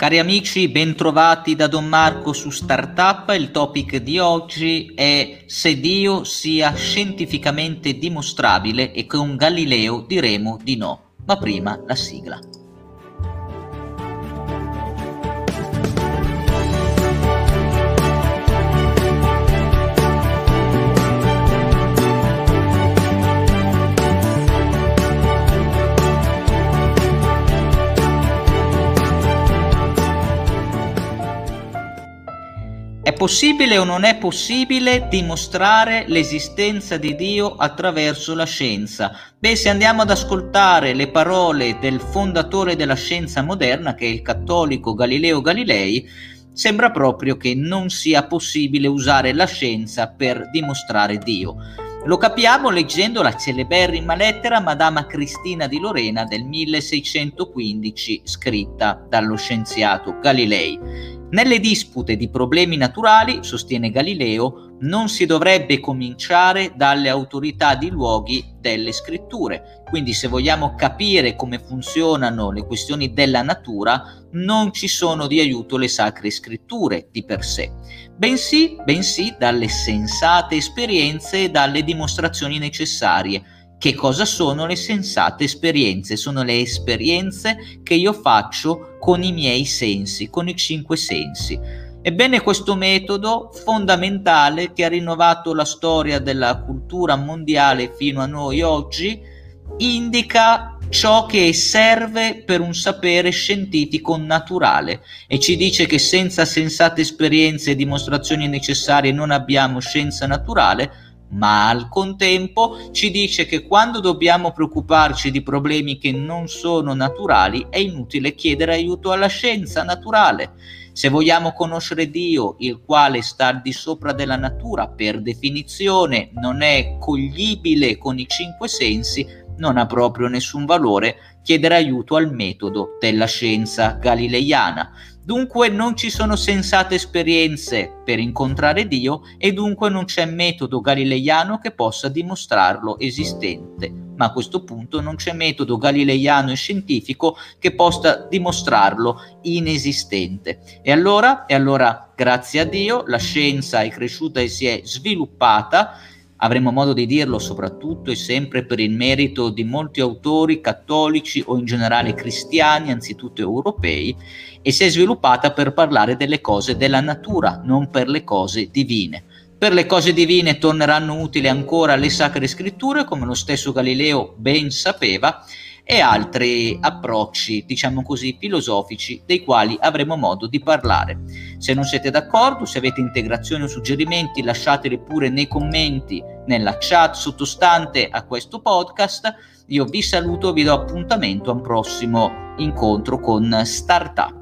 Cari amici, bentrovati da Don Marco su Startup. Il topic di oggi è se Dio sia scientificamente dimostrabile e con Galileo diremo di no. Ma prima la sigla. È possibile o non è possibile dimostrare l'esistenza di Dio attraverso la scienza? Beh, se andiamo ad ascoltare le parole del fondatore della scienza moderna, che è il cattolico Galileo Galilei, sembra proprio che non sia possibile usare la scienza per dimostrare Dio. Lo capiamo leggendo la celeberrima lettera Madama Cristina di Lorena del 1615 scritta dallo scienziato Galilei. Nelle dispute di problemi naturali, sostiene Galileo, non si dovrebbe cominciare dalle autorità di luoghi delle scritture. Quindi se vogliamo capire come funzionano le questioni della natura, non ci sono di aiuto le sacre scritture di per sé, bensì, bensì dalle sensate esperienze e dalle dimostrazioni necessarie che cosa sono le sensate esperienze? Sono le esperienze che io faccio con i miei sensi, con i cinque sensi. Ebbene, questo metodo fondamentale che ha rinnovato la storia della cultura mondiale fino a noi oggi indica ciò che serve per un sapere scientifico naturale e ci dice che senza sensate esperienze e dimostrazioni necessarie non abbiamo scienza naturale, ma al contempo ci dice che quando dobbiamo preoccuparci di problemi che non sono naturali è inutile chiedere aiuto alla scienza naturale. Se vogliamo conoscere Dio, il quale sta al di sopra della natura, per definizione non è coglibile con i cinque sensi, non ha proprio nessun valore chiedere aiuto al metodo della scienza galileiana. Dunque non ci sono sensate esperienze per incontrare Dio e dunque non c'è metodo galileiano che possa dimostrarlo esistente. Ma a questo punto non c'è metodo galileiano e scientifico che possa dimostrarlo inesistente. E allora, e allora grazie a Dio, la scienza è cresciuta e si è sviluppata Avremo modo di dirlo soprattutto e sempre per il merito di molti autori cattolici o in generale cristiani, anzitutto europei, e si è sviluppata per parlare delle cose della natura, non per le cose divine. Per le cose divine torneranno utili ancora le sacre scritture, come lo stesso Galileo ben sapeva, e altri approcci, diciamo così, filosofici dei quali avremo modo di parlare. Se non siete d'accordo, se avete integrazioni o suggerimenti, lasciateli pure nei commenti nella chat sottostante a questo podcast. Io vi saluto e vi do appuntamento a un prossimo incontro con Startup.